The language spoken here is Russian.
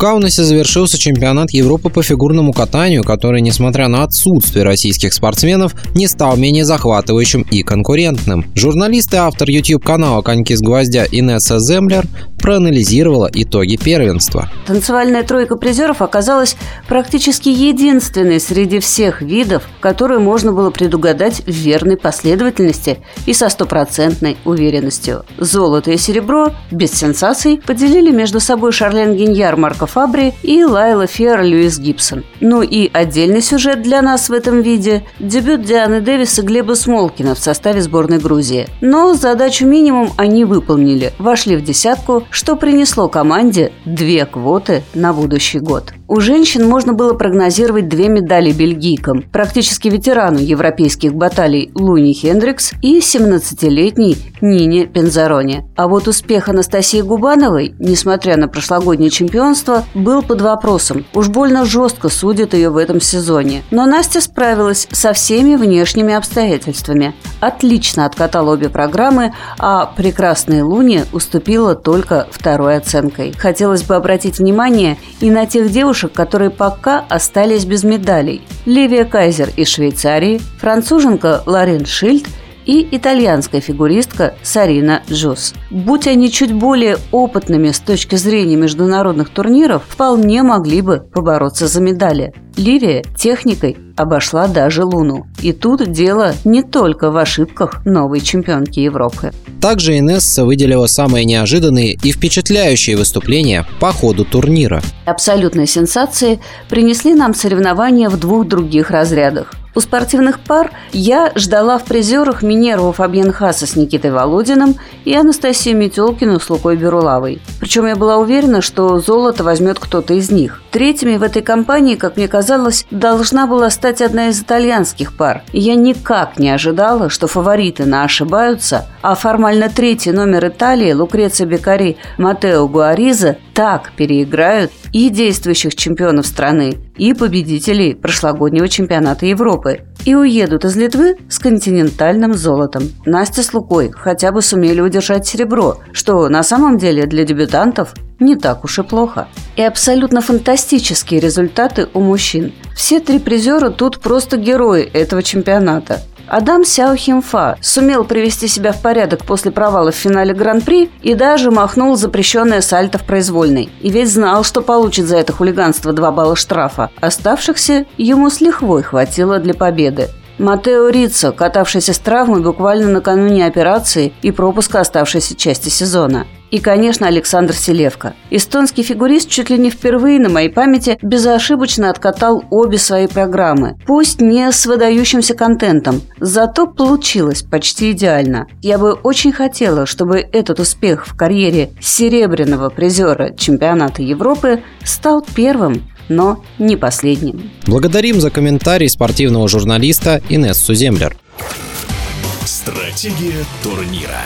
Каунасе завершился чемпионат Европы по фигурному катанию, который, несмотря на отсутствие российских спортсменов, не стал менее захватывающим и конкурентным. Журналист и автор YouTube-канала «Коньки с гвоздя» Инесса Землер проанализировала итоги первенства. Танцевальная тройка призеров оказалась практически единственной среди всех видов, которую можно было предугадать в верной последовательности и со стопроцентной уверенностью. Золото и серебро, без сенсаций, поделили между собой Шарлен Гиньяр, Марко Фабри и Лайла Фер Льюис Гибсон. Ну и отдельный сюжет для нас в этом виде – дебют Дианы Дэвис и Глеба Смолкина в составе сборной Грузии. Но задачу минимум они выполнили, вошли в десятку, что принесло команде две квоты на будущий год. У женщин можно было прогнозировать две медали бельгийкам, практически ветерану европейских баталий Луни Хендрикс и 17-летней Нине Пензароне. А вот успех Анастасии Губановой, несмотря на прошлогоднее чемпионство, был под вопросом. Уж больно жестко судят ее в этом сезоне. Но Настя справилась со всеми внешними обстоятельствами. Отлично откатала обе программы, а прекрасная Луни уступила только второй оценкой. Хотелось бы обратить внимание и на тех девушек, которые пока остались без медалей. Ливия Кайзер из Швейцарии, француженка Ларин Шильд – и итальянская фигуристка Сарина Джос. Будь они чуть более опытными с точки зрения международных турниров, вполне могли бы побороться за медали. Ливия техникой обошла даже Луну. И тут дело не только в ошибках новой чемпионки Европы. Также Инесса выделила самые неожиданные и впечатляющие выступления по ходу турнира. Абсолютные сенсации принесли нам соревнования в двух других разрядах. У спортивных пар я ждала в призерах Минерву Фабьенхаса с Никитой Володиным и Анастасию Метелкину с Лукой Берулавой. Причем я была уверена, что золото возьмет кто-то из них. Третьими в этой компании, как мне казалось, должна была стать одна из итальянских пар. И я никак не ожидала, что фавориты на ошибаются, а формально третий номер Италии Лукреция Бекари Матео Гуариза так переиграют и действующих чемпионов страны, и победителей прошлогоднего чемпионата Европы. И уедут из Литвы с континентальным золотом. Настя с Лукой хотя бы сумели удержать серебро, что на самом деле для дебютантов не так уж и плохо. И абсолютно фантастические результаты у мужчин. Все три призера тут просто герои этого чемпионата. Адам Сяо Химфа сумел привести себя в порядок после провала в финале Гран-при и даже махнул запрещенное сальто в произвольной. И ведь знал, что получит за это хулиганство 2 балла штрафа. Оставшихся ему с лихвой хватило для победы. Матео Риццо, катавшийся с травмой буквально накануне операции и пропуска оставшейся части сезона. И, конечно, Александр Селевко. Эстонский фигурист чуть ли не впервые на моей памяти безошибочно откатал обе свои программы. Пусть не с выдающимся контентом, зато получилось почти идеально. Я бы очень хотела, чтобы этот успех в карьере серебряного призера чемпионата Европы стал первым но не последним. Благодарим за комментарий спортивного журналиста Инессу Землер. Стратегия турнира.